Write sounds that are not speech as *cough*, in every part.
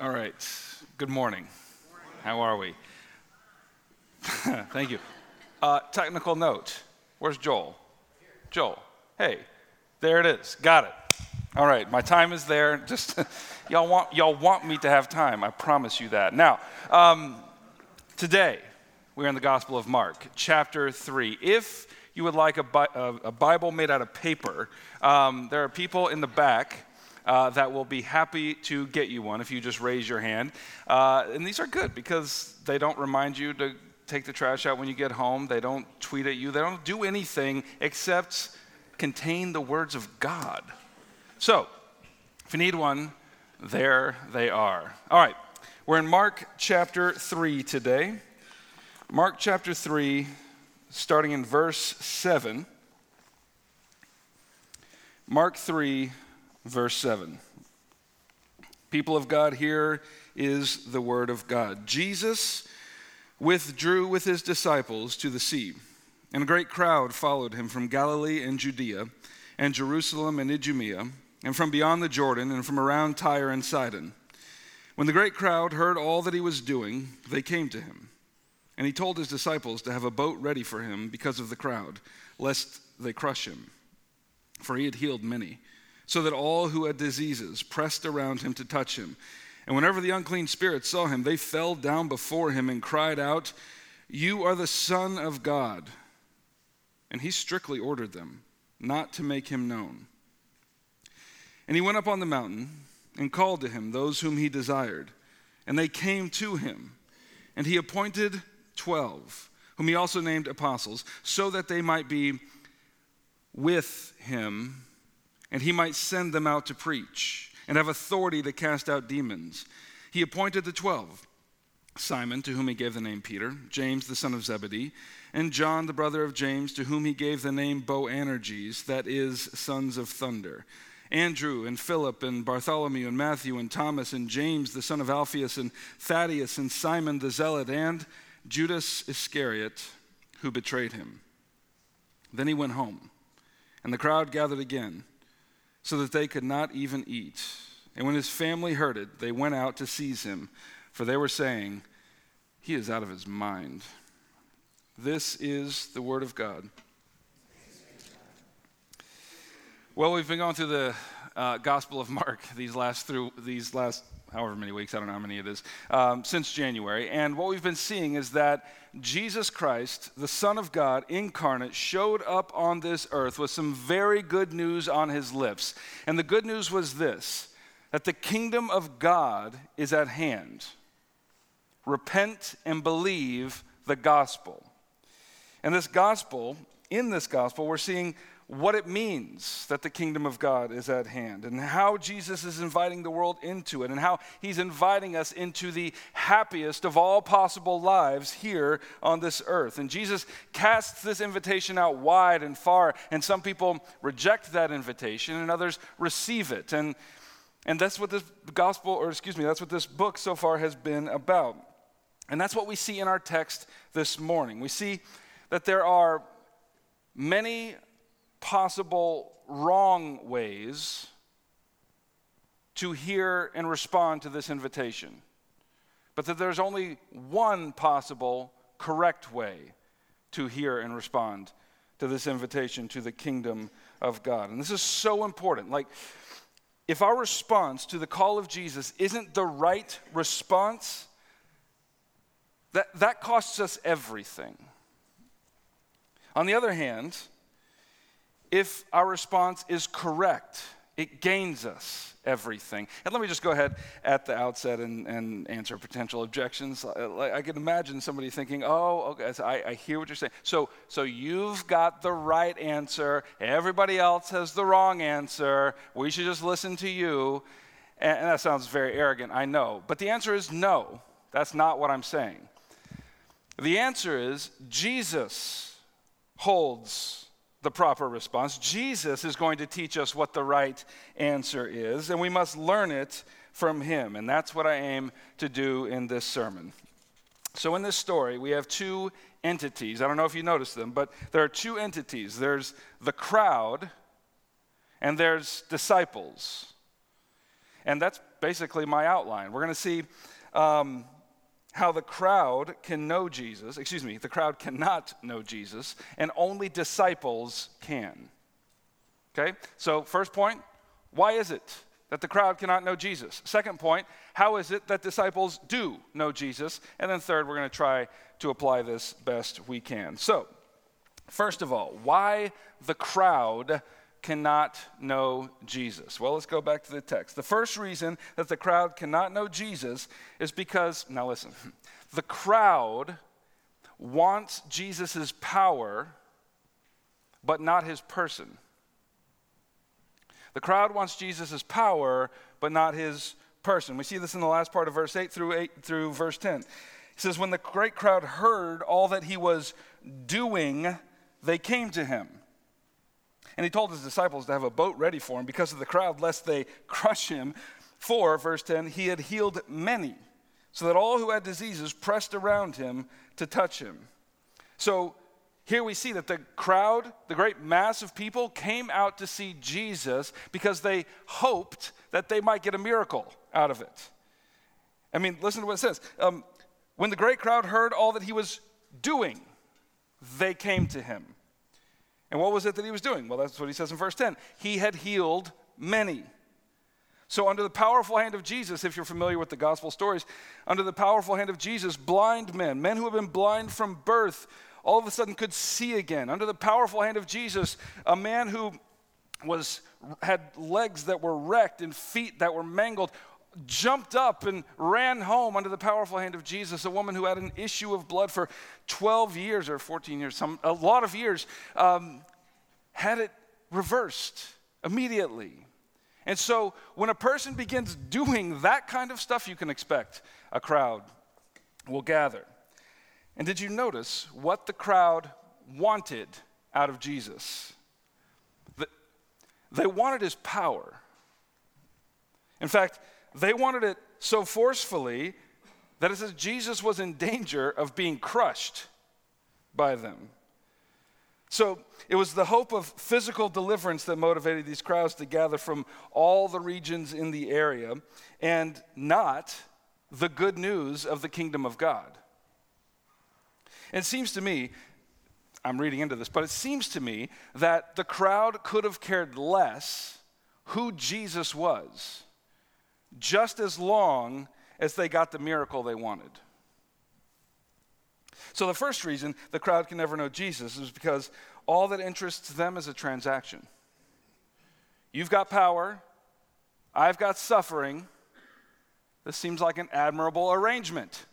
All right. Good morning. How are we? *laughs* Thank you. Uh, technical note. Where's Joel? Joel. Hey, there it is. Got it. All right. My time is there. *laughs* Just y'all want y'all want me to have time. I promise you that. Now, um, today we're in the Gospel of Mark, chapter three. If you would like a, Bi- a, a Bible made out of paper, um, there are people in the back uh, that will be happy to get you one if you just raise your hand. Uh, and these are good because they don't remind you to take the trash out when you get home, they don't tweet at you, they don't do anything except contain the words of God. So, if you need one, there they are. All right, we're in Mark chapter 3 today. Mark chapter 3, starting in verse 7. Mark 3, verse 7. People of God, here is the word of God. Jesus withdrew with his disciples to the sea, and a great crowd followed him from Galilee and Judea, and Jerusalem and Idumea, and from beyond the Jordan, and from around Tyre and Sidon. When the great crowd heard all that he was doing, they came to him. And he told his disciples to have a boat ready for him because of the crowd, lest they crush him. For he had healed many so that all who had diseases pressed around him to touch him. And whenever the unclean spirits saw him, they fell down before him and cried out, You are the Son of God. And he strictly ordered them not to make him known. And he went up on the mountain and called to him those whom he desired. And they came to him. And he appointed twelve, whom he also named apostles, so that they might be with him and he might send them out to preach and have authority to cast out demons. He appointed the twelve Simon, to whom he gave the name Peter, James, the son of Zebedee, and John, the brother of James, to whom he gave the name Boanerges, that is, sons of thunder. Andrew and Philip and Bartholomew and Matthew and Thomas and James, the son of Alphaeus and Thaddeus and Simon the Zealot and Judas Iscariot, who betrayed him. Then he went home, and the crowd gathered again so that they could not even eat. And when his family heard it, they went out to seize him, for they were saying, He is out of his mind. This is the word of God. Well, we've been going through the uh, Gospel of Mark *laughs* these last through these last however many weeks, I don't know how many it is, um, since January. And what we've been seeing is that Jesus Christ, the Son of God incarnate, showed up on this earth with some very good news on his lips. And the good news was this that the kingdom of God is at hand. Repent and believe the gospel. And this gospel, in this gospel, we're seeing what it means that the kingdom of God is at hand and how Jesus is inviting the world into it and how he's inviting us into the happiest of all possible lives here on this earth. And Jesus casts this invitation out wide and far, and some people reject that invitation and others receive it. And, and that's what this gospel, or excuse me, that's what this book so far has been about. And that's what we see in our text this morning. We see that there are many possible wrong ways to hear and respond to this invitation, but that there's only one possible correct way to hear and respond to this invitation to the kingdom of God. And this is so important. Like, if our response to the call of Jesus isn't the right response, that, that costs us everything. On the other hand, if our response is correct, it gains us everything. And let me just go ahead at the outset and, and answer potential objections. Uh, I, I can imagine somebody thinking, oh, okay, I, I hear what you're saying. So, so you've got the right answer, everybody else has the wrong answer. We should just listen to you. And, and that sounds very arrogant, I know. But the answer is no. That's not what I'm saying. The answer is Jesus holds the proper response. Jesus is going to teach us what the right answer is, and we must learn it from him. And that's what I aim to do in this sermon. So, in this story, we have two entities. I don't know if you noticed them, but there are two entities there's the crowd, and there's disciples. And that's basically my outline. We're going to see um, how the crowd can know Jesus. Excuse me, the crowd cannot know Jesus, and only disciples can. Okay? So, first point why is it that the crowd cannot know Jesus? Second point, how is it that disciples do know Jesus? And then third, we're going to try to apply this best we can. So, first of all, why the crowd cannot know Jesus? Well, let's go back to the text. The first reason that the crowd cannot know Jesus is because, now listen, *laughs* the crowd wants Jesus' power, but not his person. The crowd wants Jesus' power, but not his person. We see this in the last part of verse 8 through 8 through verse 10. He says, When the great crowd heard all that he was doing, they came to him. And he told his disciples to have a boat ready for him because of the crowd, lest they crush him. For, verse 10, he had healed many, so that all who had diseases pressed around him to touch him. So here we see that the crowd, the great mass of people, came out to see Jesus because they hoped that they might get a miracle out of it. I mean, listen to what it says. Um, when the great crowd heard all that he was doing, they came to him. And what was it that he was doing? Well, that's what he says in verse 10. He had healed many. So, under the powerful hand of Jesus, if you're familiar with the gospel stories, under the powerful hand of Jesus, blind men, men who have been blind from birth, all of a sudden could see again. Under the powerful hand of Jesus, a man who was had legs that were wrecked and feet that were mangled jumped up and ran home under the powerful hand of Jesus. A woman who had an issue of blood for 12 years or 14 years, some, a lot of years, um, had it reversed immediately. And so when a person begins doing that kind of stuff, you can expect a crowd will gather. And did you notice what the crowd wanted out of Jesus? They wanted his power. In fact, they wanted it so forcefully that it says Jesus was in danger of being crushed by them. So it was the hope of physical deliverance that motivated these crowds to gather from all the regions in the area and not the good news of the kingdom of God. It seems to me, I'm reading into this, but it seems to me that the crowd could have cared less who Jesus was, just as long as they got the miracle they wanted. So, the first reason the crowd can never know Jesus is because all that interests them is a transaction. You've got power, I've got suffering. This seems like an admirable arrangement.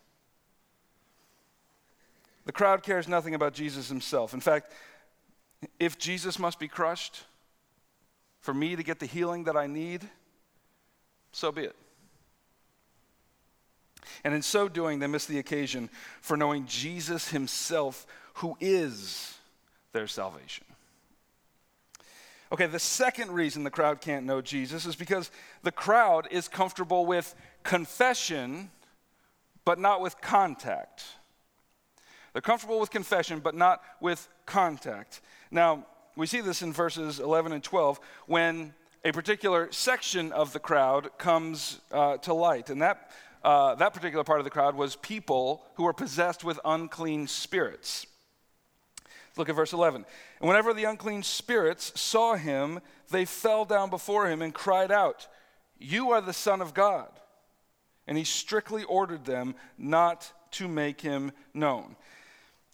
The crowd cares nothing about Jesus himself. In fact, if Jesus must be crushed for me to get the healing that I need, so be it. And in so doing, they miss the occasion for knowing Jesus himself, who is their salvation. Okay, the second reason the crowd can't know Jesus is because the crowd is comfortable with confession, but not with contact. They're comfortable with confession, but not with contact. Now, we see this in verses 11 and 12 when a particular section of the crowd comes uh, to light. And that, uh, that particular part of the crowd was people who were possessed with unclean spirits. Look at verse 11. And whenever the unclean spirits saw him, they fell down before him and cried out, You are the Son of God. And he strictly ordered them not to make him known.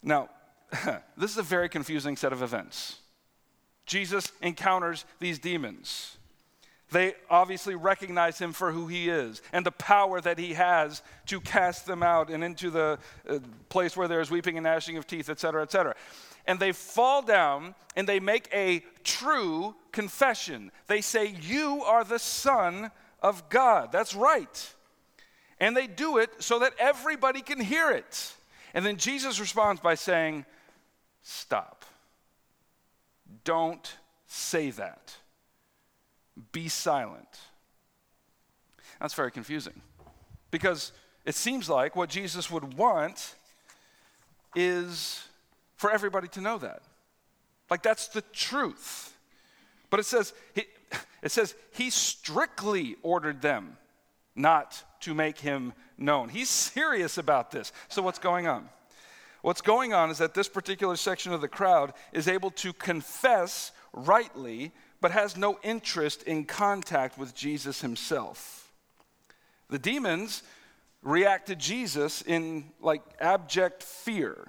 Now, *laughs* this is a very confusing set of events. Jesus encounters these demons. They obviously recognize him for who he is and the power that he has to cast them out and into the uh, place where there is weeping and gnashing of teeth, et cetera, et cetera. And they fall down and they make a true confession. They say, You are the Son of God. That's right. And they do it so that everybody can hear it. And then Jesus responds by saying, Stop. Don't say that. Be silent. That's very confusing because it seems like what Jesus would want is for everybody to know that. Like, that's the truth. But it says, he, it says he strictly ordered them not to make him known. He's serious about this. So, what's going on? What's going on is that this particular section of the crowd is able to confess rightly, but has no interest in contact with Jesus himself. The demons react to Jesus in like abject fear.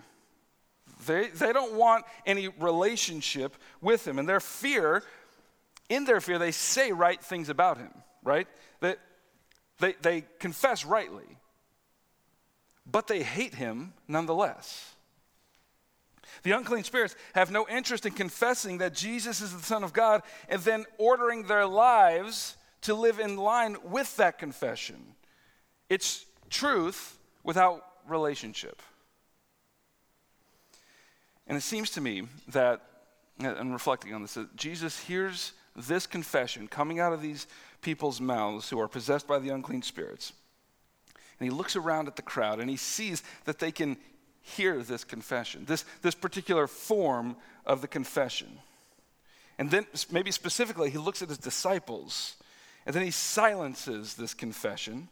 They, they don't want any relationship with him. And their fear, in their fear, they say right things about him, right? They, they, they confess rightly, but they hate him nonetheless. The unclean spirits have no interest in confessing that Jesus is the Son of God and then ordering their lives to live in line with that confession. It's truth without relationship. And it seems to me that, and reflecting on this, that Jesus hears this confession coming out of these people's mouths who are possessed by the unclean spirits. And he looks around at the crowd and he sees that they can hear this confession, this, this particular form of the confession. And then, maybe specifically, he looks at his disciples and then he silences this confession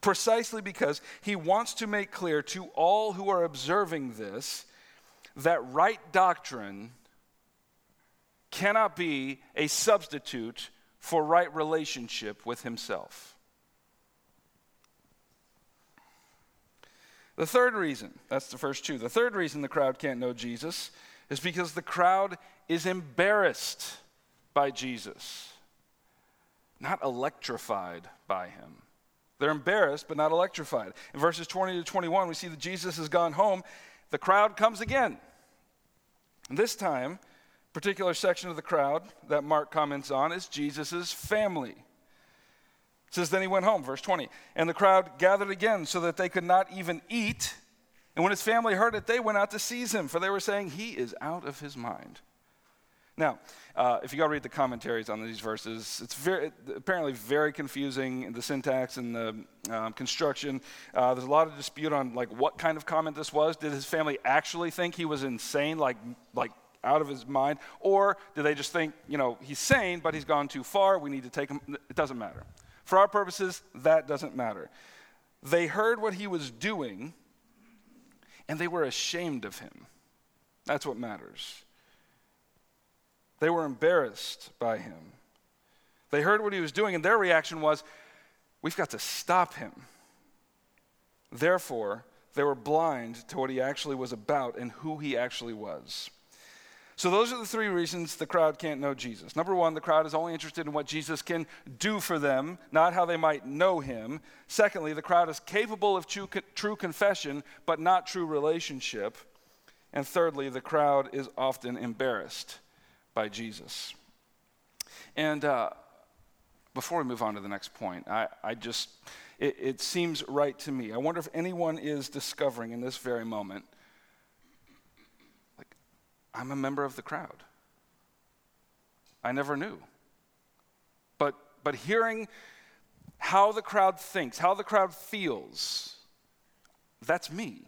precisely because he wants to make clear to all who are observing this that right doctrine cannot be a substitute for right relationship with himself. The third reason, that's the first two. The third reason the crowd can't know Jesus is because the crowd is embarrassed by Jesus, not electrified by him. They're embarrassed, but not electrified. In verses 20 to 21, we see that Jesus has gone home. The crowd comes again. And this time, particular section of the crowd that Mark comments on is Jesus' family. It says, Then he went home, verse 20. And the crowd gathered again so that they could not even eat. And when his family heard it, they went out to seize him, for they were saying, He is out of his mind. Now, uh, if you go read the commentaries on these verses, it's very, apparently very confusing, the syntax and the um, construction. Uh, there's a lot of dispute on like what kind of comment this was. Did his family actually think he was insane, like, like out of his mind? Or did they just think, you know, he's sane, but he's gone too far, we need to take him? It doesn't matter. For our purposes, that doesn't matter. They heard what he was doing and they were ashamed of him. That's what matters. They were embarrassed by him. They heard what he was doing, and their reaction was, We've got to stop him. Therefore, they were blind to what he actually was about and who he actually was. So, those are the three reasons the crowd can't know Jesus. Number one, the crowd is only interested in what Jesus can do for them, not how they might know him. Secondly, the crowd is capable of true, true confession, but not true relationship. And thirdly, the crowd is often embarrassed by Jesus. And uh, before we move on to the next point, I, I just, it, it seems right to me. I wonder if anyone is discovering in this very moment I'm a member of the crowd. I never knew. But, but hearing how the crowd thinks, how the crowd feels, that's me.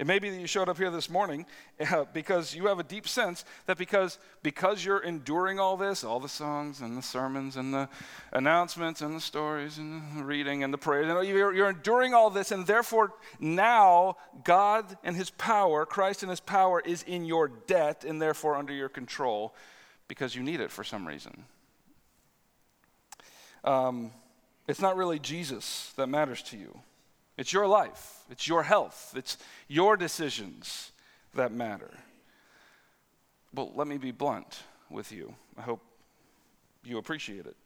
It may be that you showed up here this morning *laughs* uh, because you have a deep sense that because, because you're enduring all this, all the songs and the sermons and the announcements and the stories and the reading and the prayers, you're, you're enduring all this, and therefore now God and His power, Christ and His power, is in your debt and therefore under your control because you need it for some reason. Um, it's not really Jesus that matters to you. It's your life, it's your health, it's your decisions that matter. Well, let me be blunt with you. I hope you appreciate it.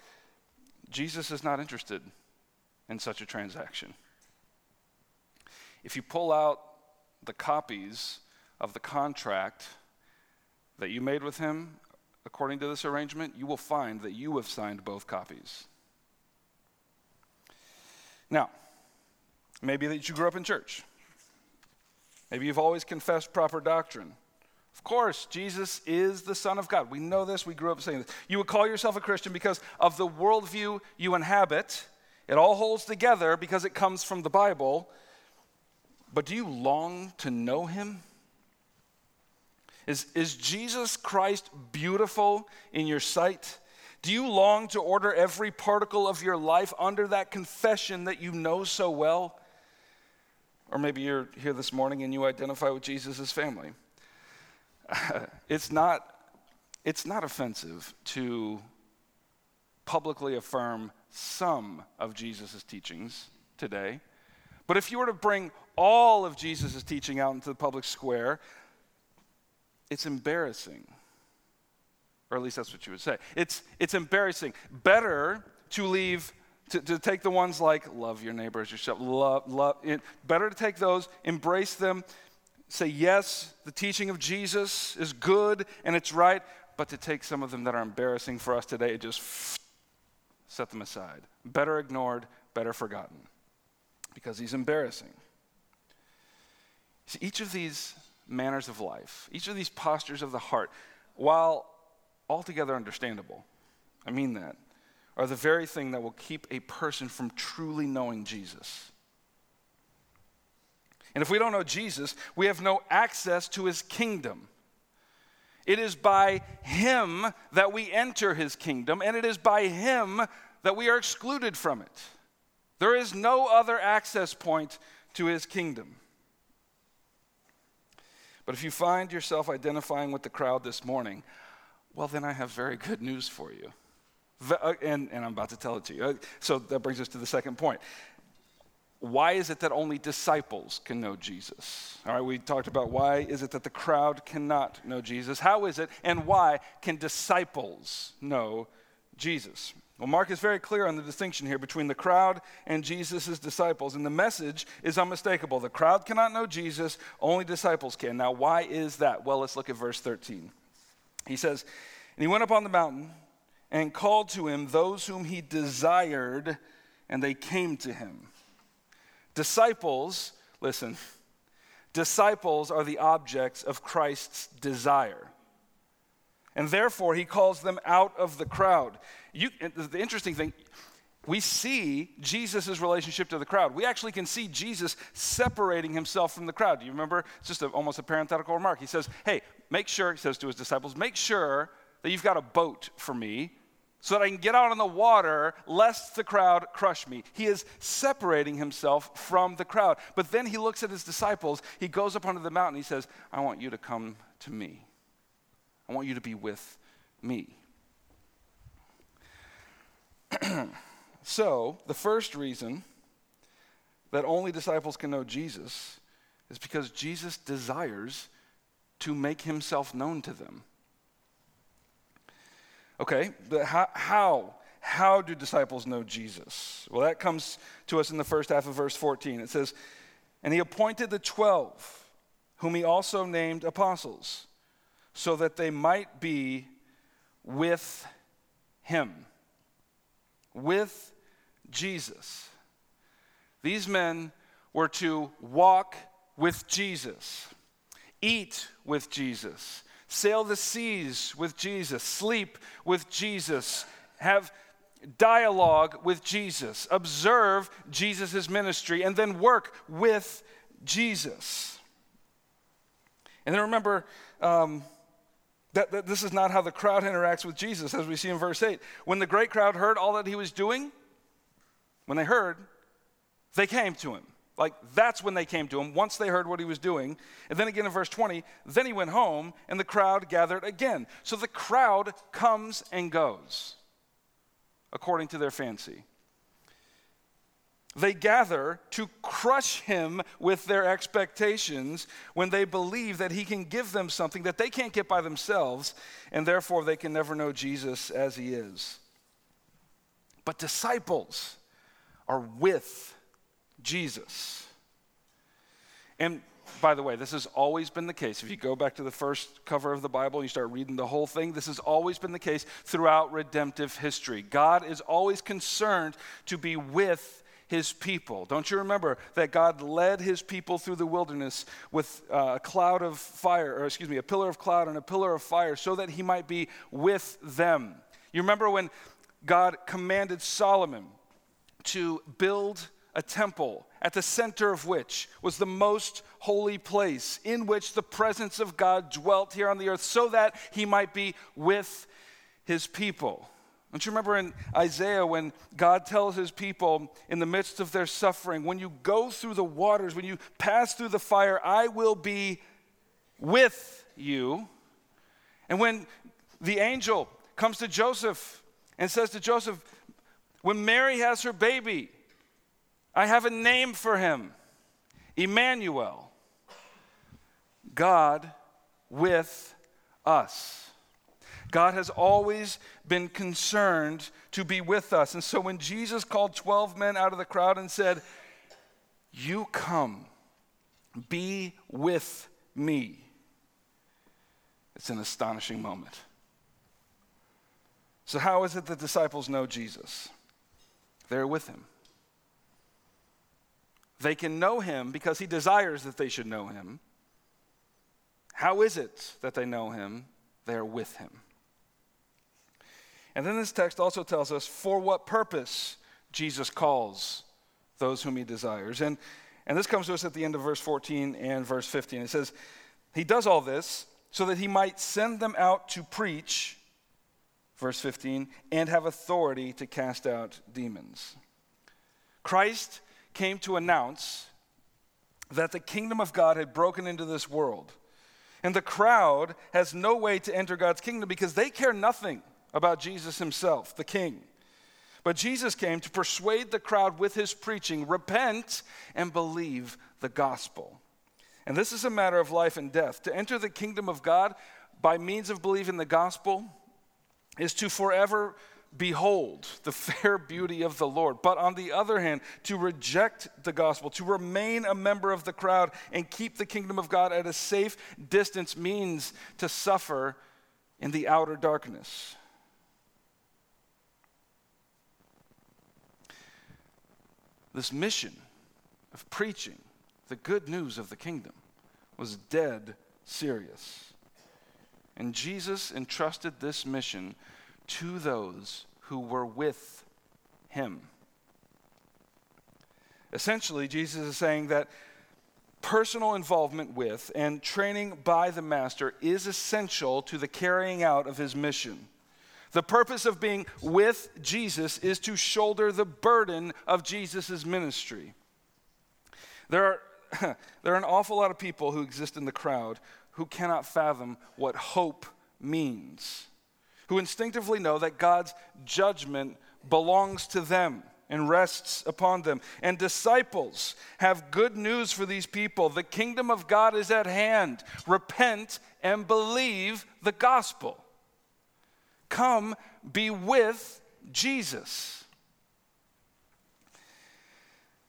Jesus is not interested in such a transaction. If you pull out the copies of the contract that you made with him according to this arrangement, you will find that you have signed both copies. Now, Maybe that you grew up in church. Maybe you've always confessed proper doctrine. Of course, Jesus is the Son of God. We know this. We grew up saying this. You would call yourself a Christian because of the worldview you inhabit. It all holds together because it comes from the Bible. But do you long to know Him? Is, is Jesus Christ beautiful in your sight? Do you long to order every particle of your life under that confession that you know so well? Or maybe you're here this morning and you identify with Jesus' family. *laughs* it's, not, it's not offensive to publicly affirm some of Jesus' teachings today. But if you were to bring all of Jesus' teaching out into the public square, it's embarrassing. Or at least that's what you would say. It's, it's embarrassing. Better to leave, to, to take the ones like love your neighbor as yourself, love, love. It, better to take those, embrace them, say, yes, the teaching of Jesus is good and it's right, but to take some of them that are embarrassing for us today, just set them aside. Better ignored, better forgotten, because he's embarrassing. See, each of these manners of life, each of these postures of the heart, while altogether understandable, I mean that, are the very thing that will keep a person from truly knowing Jesus. And if we don't know Jesus, we have no access to his kingdom. It is by him that we enter his kingdom, and it is by him that we are excluded from it. There is no other access point to his kingdom. But if you find yourself identifying with the crowd this morning, well, then I have very good news for you. Uh, and, and I'm about to tell it to you. Uh, so that brings us to the second point. Why is it that only disciples can know Jesus? All right, we talked about why is it that the crowd cannot know Jesus? How is it and why can disciples know Jesus? Well, Mark is very clear on the distinction here between the crowd and Jesus' disciples, and the message is unmistakable. The crowd cannot know Jesus, only disciples can. Now, why is that? Well, let's look at verse 13. He says, And he went up on the mountain and called to him those whom he desired, and they came to him. Disciples, listen, disciples are the objects of Christ's desire. And therefore, he calls them out of the crowd. You, the interesting thing, we see Jesus' relationship to the crowd. We actually can see Jesus separating himself from the crowd. Do you remember? It's just a, almost a parenthetical remark. He says, Hey, make sure, he says to his disciples, make sure that you've got a boat for me so that I can get out on the water lest the crowd crush me. He is separating himself from the crowd. But then he looks at his disciples. He goes up onto the mountain. He says, I want you to come to me. I want you to be with me. *clears throat* so, the first reason that only disciples can know Jesus is because Jesus desires to make himself known to them. Okay, how, how? How do disciples know Jesus? Well, that comes to us in the first half of verse 14. It says, And he appointed the twelve, whom he also named apostles, so that they might be with him. With Jesus. These men were to walk with Jesus, eat with Jesus, sail the seas with Jesus, sleep with Jesus, have dialogue with Jesus, observe Jesus' ministry, and then work with Jesus. And then remember um, that, that this is not how the crowd interacts with Jesus, as we see in verse 8. When the great crowd heard all that he was doing, when they heard, they came to him. Like, that's when they came to him, once they heard what he was doing. And then again in verse 20, then he went home, and the crowd gathered again. So the crowd comes and goes according to their fancy. They gather to crush him with their expectations when they believe that he can give them something that they can't get by themselves, and therefore they can never know Jesus as he is. But disciples are with Jesus. And by the way, this has always been the case. If you go back to the first cover of the Bible and you start reading the whole thing, this has always been the case throughout redemptive history. God is always concerned to be with his people. Don't you remember that God led his people through the wilderness with uh, a cloud of fire, or excuse me, a pillar of cloud and a pillar of fire so that he might be with them? You remember when God commanded Solomon to build a temple at the center of which was the most holy place in which the presence of God dwelt here on the earth so that he might be with his people. Don't you remember in Isaiah when God tells his people in the midst of their suffering, when you go through the waters, when you pass through the fire, I will be with you. And when the angel comes to Joseph and says to Joseph, When Mary has her baby, I have a name for him Emmanuel, God with us. God has always been concerned to be with us. And so when Jesus called 12 men out of the crowd and said, You come, be with me, it's an astonishing moment. So, how is it that disciples know Jesus? They're with him. They can know him because he desires that they should know him. How is it that they know him? They're with him. And then this text also tells us for what purpose Jesus calls those whom he desires. And, and this comes to us at the end of verse 14 and verse 15. It says, He does all this so that he might send them out to preach, verse 15, and have authority to cast out demons. Christ came to announce that the kingdom of God had broken into this world. And the crowd has no way to enter God's kingdom because they care nothing about Jesus himself, the king. But Jesus came to persuade the crowd with his preaching repent and believe the gospel. And this is a matter of life and death. To enter the kingdom of God by means of believing the gospel is to forever behold the fair beauty of the Lord. But on the other hand, to reject the gospel, to remain a member of the crowd and keep the kingdom of God at a safe distance means to suffer in the outer darkness. This mission of preaching the good news of the kingdom was dead serious. And Jesus entrusted this mission to those who were with him. Essentially, Jesus is saying that personal involvement with and training by the master is essential to the carrying out of his mission. The purpose of being with Jesus is to shoulder the burden of Jesus' ministry. There are, *laughs* there are an awful lot of people who exist in the crowd who cannot fathom what hope means, who instinctively know that God's judgment belongs to them and rests upon them. And disciples have good news for these people. The kingdom of God is at hand. Repent and believe the gospel. Come be with Jesus.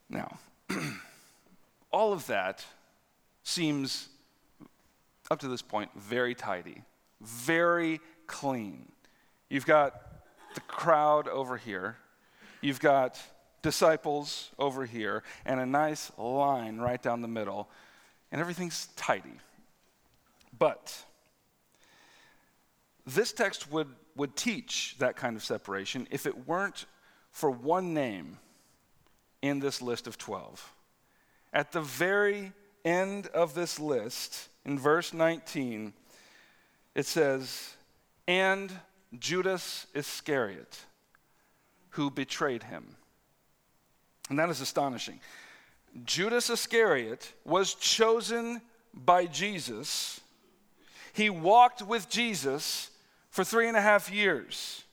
Now, *clears throat* all of that seems, up to this point, very tidy, very clean. You've got the crowd over here, you've got disciples over here, and a nice line right down the middle, and everything's tidy. But this text would would teach that kind of separation if it weren't for one name in this list of 12. At the very end of this list, in verse 19, it says, And Judas Iscariot, who betrayed him. And that is astonishing. Judas Iscariot was chosen by Jesus. He walked with Jesus for three and a half years.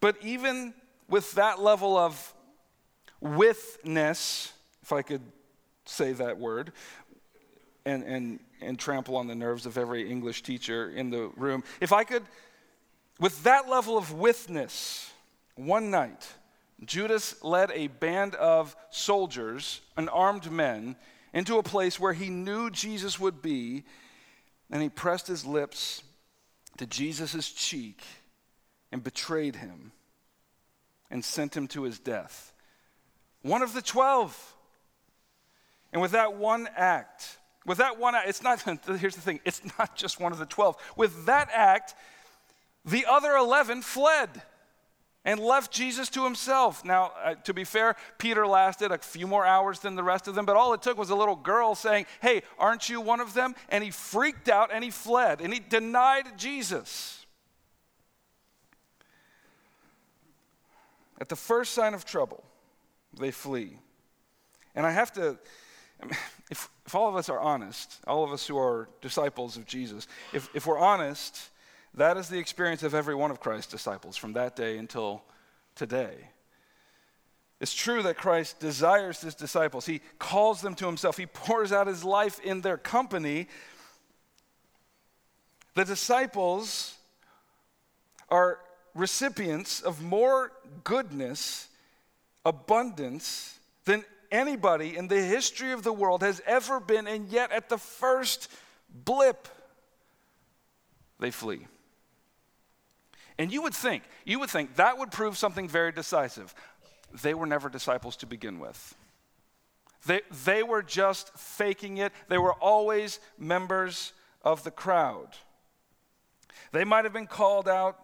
But even with that level of withness, if I could say that word, and, and, and trample on the nerves of every English teacher in the room, if I could, with that level of withness, one night, Judas led a band of soldiers, unarmed men, into a place where he knew Jesus would be, and he pressed his lips to Jesus' cheek and betrayed him and sent him to his death. One of the 12. And with that one act, with that one act, it's not, *laughs* here's the thing, it's not just one of the 12. With that act, the other 11 fled and left Jesus to himself. Now, uh, to be fair, Peter lasted a few more hours than the rest of them, but all it took was a little girl saying, Hey, aren't you one of them? And he freaked out and he fled and he denied Jesus. at the first sign of trouble, they flee. And I have to, if, if all of us are honest, all of us who are disciples of Jesus, if, if we're honest, that is the experience of every one of Christ's disciples from that day until today. It's true that Christ desires his disciples. He calls them to himself. He pours out his life in their company. The disciples are recipients of more goodness, abundance than anybody in the history of the world has ever been, and yet at the first blip, they flee. And you would think, you would think that would prove something very decisive. They were never disciples to begin with. They, they were just faking it. They were always members of the crowd. They might have been called out,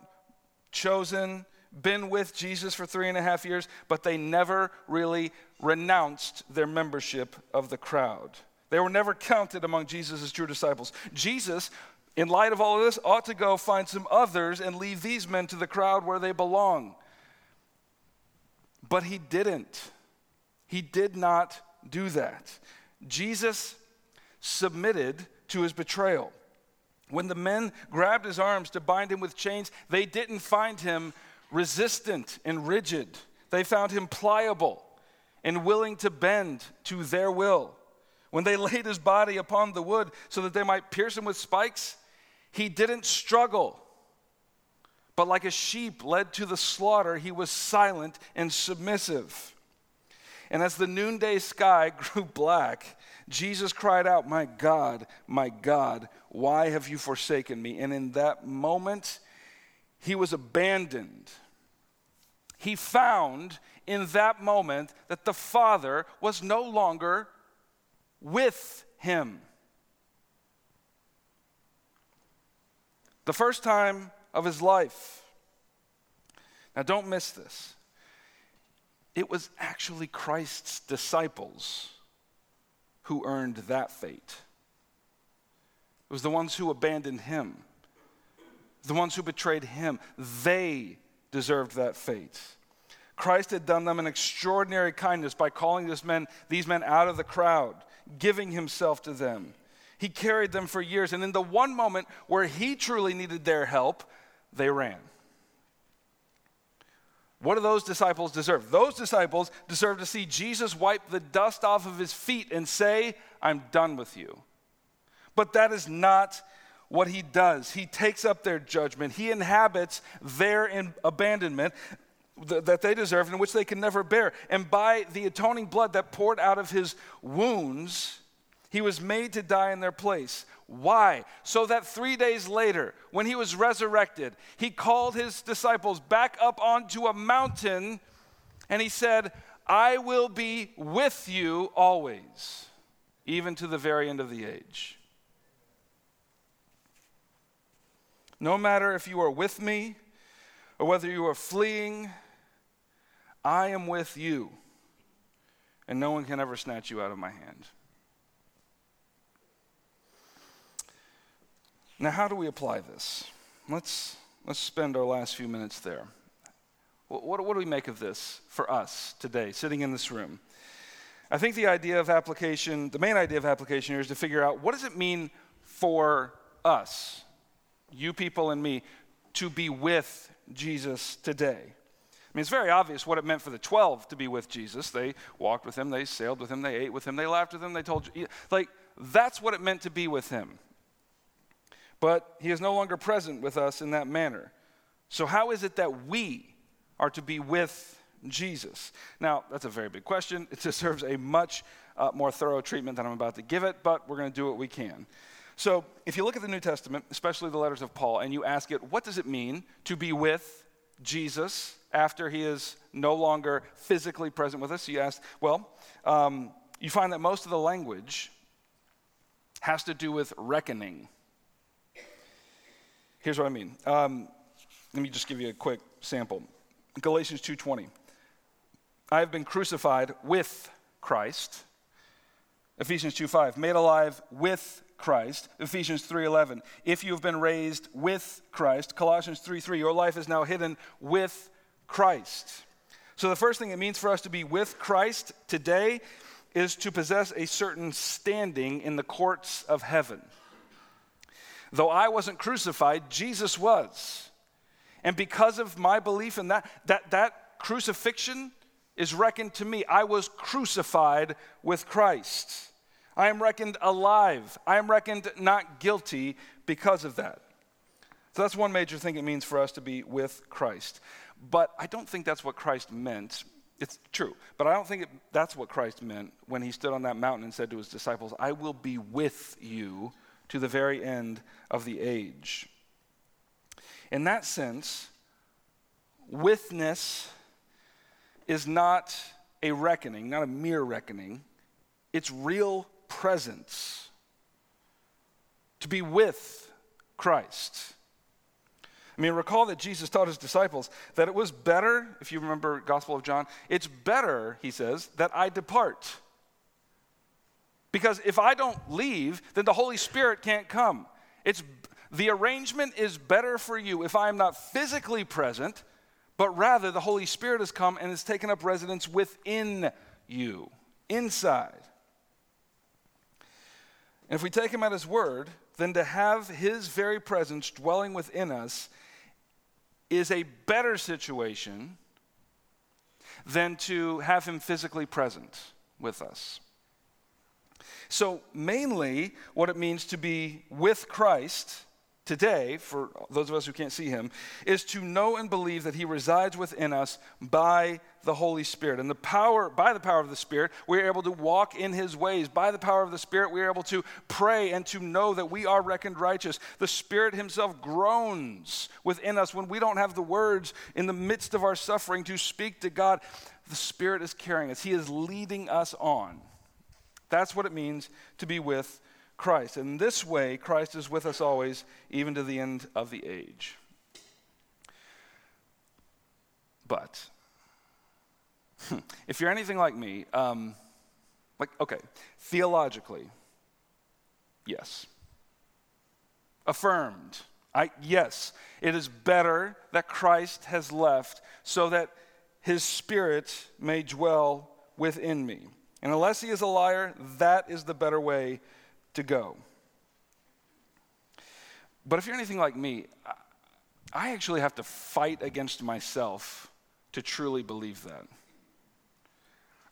chosen, been with Jesus for three and a half years, but they never really renounced their membership of the crowd. They were never counted among Jesus' true disciples. Jesus in light of all of this, ought to go find some others and leave these men to the crowd where they belong. But he didn't. He did not do that. Jesus submitted to his betrayal. When the men grabbed his arms to bind him with chains, they didn't find him resistant and rigid. They found him pliable and willing to bend to their will. When they *laughs* laid his body upon the wood so that they might pierce him with spikes, he didn't struggle, but like a sheep led to the slaughter, he was silent and submissive. And as the noonday sky *laughs* grew black, Jesus cried out, My God, my God, why have you forsaken me? And in that moment, he was abandoned. He found in that moment that the Father was no longer with him. the first time of his life. Now, don't miss this. It was actually Christ's disciples who earned that fate. It was the ones who abandoned him, the ones who betrayed him. They deserved that fate. Christ had done them an extraordinary kindness by calling this men, these men out of the crowd, giving himself to them. He carried them for years. And in the one moment where he truly needed their help, they ran. What do those disciples deserve? Those disciples deserve to see Jesus wipe the dust off of his feet and say, I'm done with you. But that is not what he does. He takes up their judgment, he inhabits their abandonment that they deserve and which they can never bear. And by the atoning blood that poured out of his wounds, he was made to die in their place. Why? So that three days later, when he was resurrected, he called his disciples back up onto a mountain and he said, I will be with you always, even to the very end of the age. No matter if you are with me or whether you are fleeing, I am with you, and no one can ever snatch you out of my hand. Now, how do we apply this? Let's, let's spend our last few minutes there. What, what, do we make of this for us today, sitting in this room? I think the idea of application, the main idea of application here is to figure out what does it mean for us, you people and me, to be with Jesus today. I mean, it's very obvious what it meant for the 12 to be with Jesus. They walked with him, they sailed with him, they ate with him, they laughed with him, they told you. Like, that's what it meant to be with him but he is no longer present with us in that manner. So, how is it that we are to be with Jesus? Now, that's a very big question. It *laughs* deserves a much uh, more thorough treatment than I'm about to give it, but we're going to do what we can. So, if you look at the New Testament, especially the letters of Paul, and you ask it, what does it mean to be with Jesus after he is no longer physically present with us? You ask, well, um, you find that most of the language has to do with reckoning Here's what I mean. Um, let me just give you a quick sample. Galatians 2:20. I have been crucified with Christ. Ephesians 2:5. Made alive with Christ. Ephesians 3:11. If you have been raised with Christ. Colossians 3:3. Your life is now hidden with Christ. So, the first thing it means for us to be with Christ today is to possess a certain standing in the courts of heaven. Though I wasn't crucified, Jesus was. And because of my belief in that, that, that crucifixion is reckoned to me. I was crucified with Christ. I am reckoned alive. I am reckoned not guilty because of that. So that's one major thing it means for us to be with Christ. But I don't think that's what Christ meant. It's true, but I don't think it, that's what Christ meant when he stood on that mountain and said to his disciples, I will be with you to the very end of the age. In that sense, witness is not a reckoning, not a mere reckoning, it's real presence. To be with Christ. I mean, recall that Jesus taught his disciples that it was better, if you remember Gospel of John, it's better, he says, that I depart. Because if I don't leave, then the Holy Spirit can't come. It's the arrangement is better for you if I am not physically present, but rather the Holy Spirit has come and has taken up residence within you, inside. And if we take him at his word, then to have his very presence dwelling within us is a better situation than to have him physically present with us. So, mainly, what it means to be with Christ today, for those of us who can't see him, is to know and believe that he resides within us by the Holy Spirit. And the power, by the power of the Spirit, we are able to walk in his ways. By the power of the Spirit, we are able to pray and to know that we are reckoned righteous. The Spirit himself groans within us when we don't have the words in the midst of our suffering to speak to God. The Spirit is carrying us, he is leading us on. That's what it means to be with Christ. In this way, Christ is with us always, even to the end of the age. But, *laughs* if you're anything like me, um, like, okay, theologically, yes. Affirmed. I, yes, it is better that Christ has left so that his spirit may dwell within me. And unless he is a liar, that is the better way to go. But if you're anything like me, I actually have to fight against myself to truly believe that.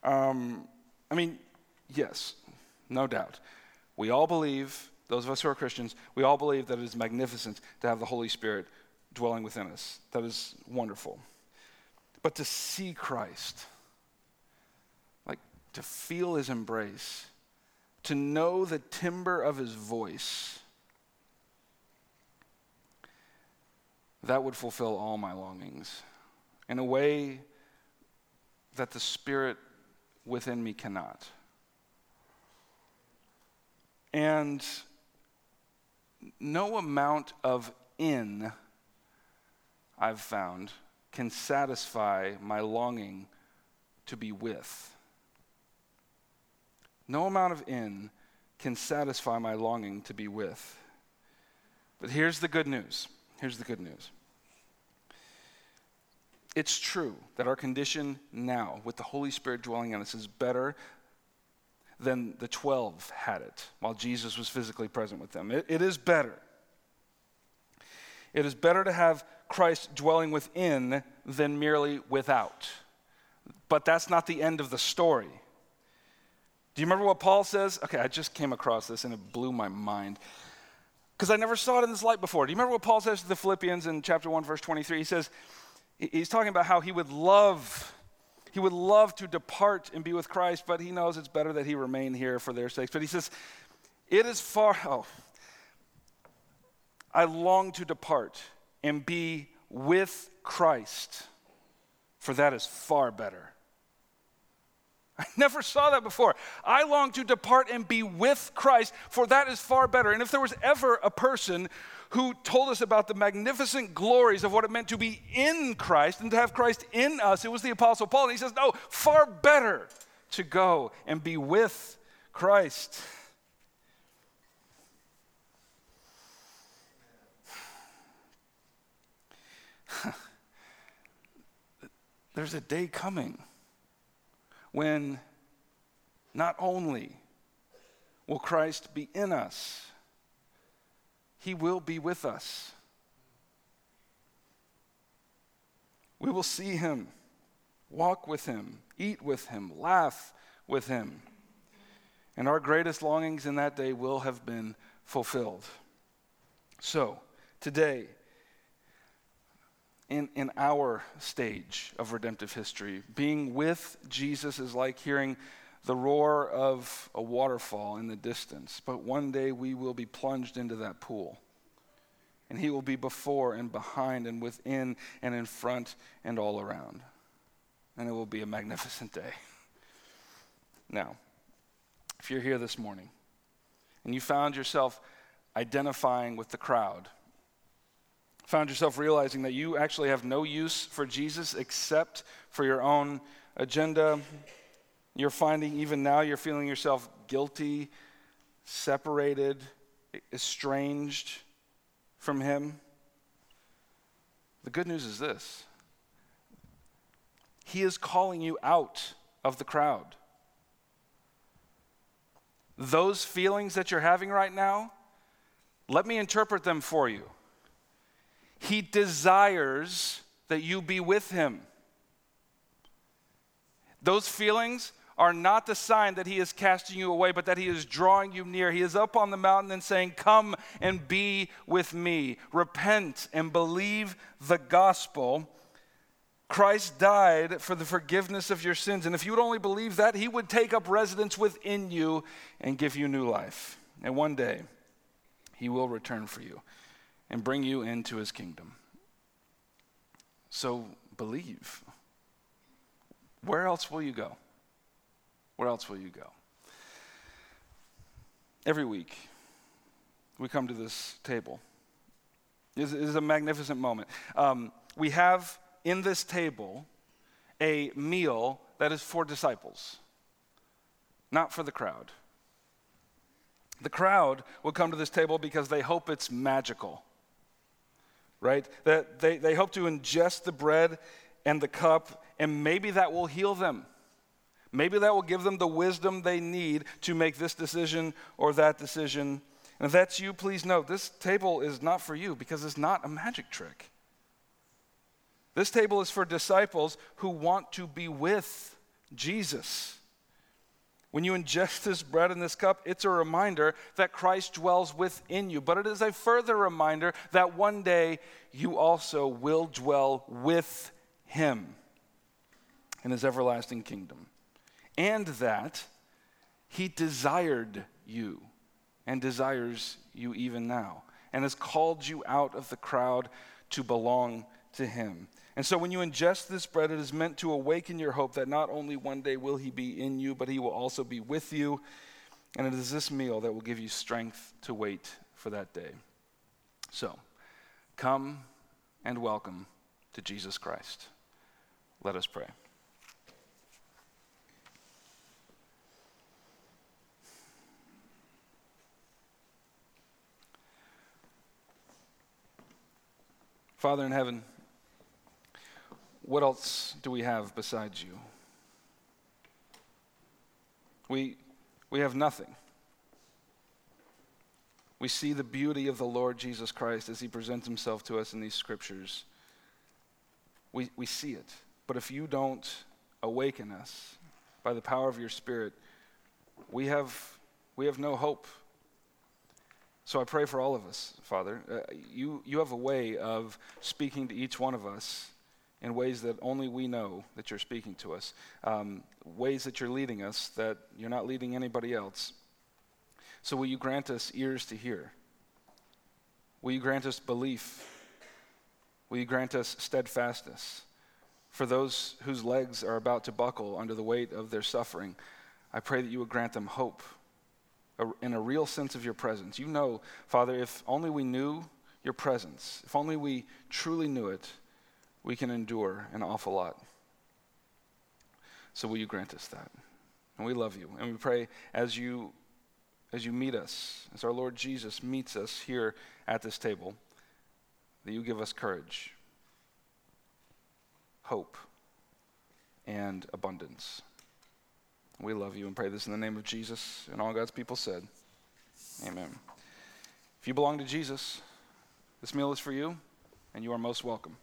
Um, I mean, yes, no doubt. We all believe, those of us who are Christians, we all believe that it is magnificent to have the Holy Spirit dwelling within us. That is wonderful. But to see Christ, like to feel his embrace, to know the timbre of his voice, that would fulfill all my longings in a way that the Spirit within me cannot. And no amount of in I've found can satisfy my longing to be with. No amount of in can satisfy my longing to be with. But here's the good news. Here's the good news. It's true that our condition now, with the Holy Spirit dwelling in us, is better than the 12 had it while Jesus was physically present with them. it, it is better. It is better to have Christ dwelling within than merely without. But that's not the end of the story. Do you remember what Paul says? Okay, I just came across this and it blew my mind. Because I never saw it in this light before. Do you remember what Paul says to the Philippians in chapter 1, verse 23? He says, he's talking about how he would love, he would love to depart and be with Christ, but he knows it's better that he remain here for their sakes. But he says, it is far, oh, I long to depart and be with Christ, for that is far better. I never saw that before. I long to depart and be with Christ, for that is far better. And if there was ever a person who told us about the magnificent glories of what it meant to be in Christ and to have Christ in us, it was the Apostle Paul. And he says, No, far better to go and be with Christ. *laughs* there's a day coming when not only will Christ be in us, he will be with us. We will see him, walk with him, eat with him, laugh with him. And our greatest longings in that day will have been fulfilled. So, today, in, in our stage of redemptive history, being with Jesus is like hearing the roar of a waterfall in the distance. But one day we will be plunged into that pool. And he will be before and behind and within and in front and all around. And it will be a magnificent day. Now, if you're here this morning and you found yourself identifying with the crowd, found yourself realizing that you actually have no use for Jesus except for your own agenda, you're finding even now you're feeling yourself guilty, separated, estranged from Him. The good news is this He is calling you out of the crowd. Those feelings that you're having right now, let me interpret them for you. He desires that you be with Him. Those feelings are not the sign that He is casting you away, but that He is drawing you near. He is up on the mountain and saying, Come and be with me. Repent and believe the gospel. Christ died for the forgiveness of your sins. And if you would only believe that, He would take up residence within you and give you new life. And one day, He will return for you and bring you into His kingdom. So believe. Where else will you go? Where else will you go? Every week, we come to this table. This is a magnificent moment. Um, we have in this table a meal that is for disciples, not for the crowd. The crowd will come to this table because they hope it's magical, right? That they, they hope to ingest the bread and the cup, and maybe that will heal them. Maybe that will give them the wisdom they need to make this decision or that decision. And if that's you, please note this table is not for you because it's not a magic trick. This table is for disciples who want to be with Jesus. When you ingest this bread and this cup, it's a reminder that Christ dwells within you. But it is a further reminder that one day you also will dwell with him in his everlasting kingdom and that he desired you and desires you even now and has called you out of the crowd to belong to him. And so when you ingest this bread, it is meant to awaken your hope that not only one day will he be in you, but he will also be with you. And it is this meal that will give you strength to wait for that day. So, come and welcome to Jesus Christ. Let us pray. Father in heaven, what else do we have besides you? We, we have nothing. We see the beauty of the Lord Jesus Christ as he presents himself to us in these scriptures. We, we see it. But if you don't awaken us by the power of your Spirit, we have, we have no hope so I pray for all of us, Father. Uh, you, you have a way of speaking to each one of us in ways that only we know that you're speaking to us, um, ways that you're leading us that you're not leading anybody else. So will you grant us ears to hear? Will you grant us belief? Will you grant us steadfastness? For those whose legs are about to buckle under the weight of their suffering, I pray that you would grant them hope in a real sense of your presence. You know, Father, if only we knew your presence, if only we truly knew it, we can endure an awful lot. So will you grant us that? And we love you. And we pray as you as you meet us, as our Lord Jesus meets us here at this table, that you give us courage, hope, and abundance. We love you and pray this in the name of Jesus. And all God's people said, Amen. If you belong to Jesus, this meal is for you, and you are most welcome.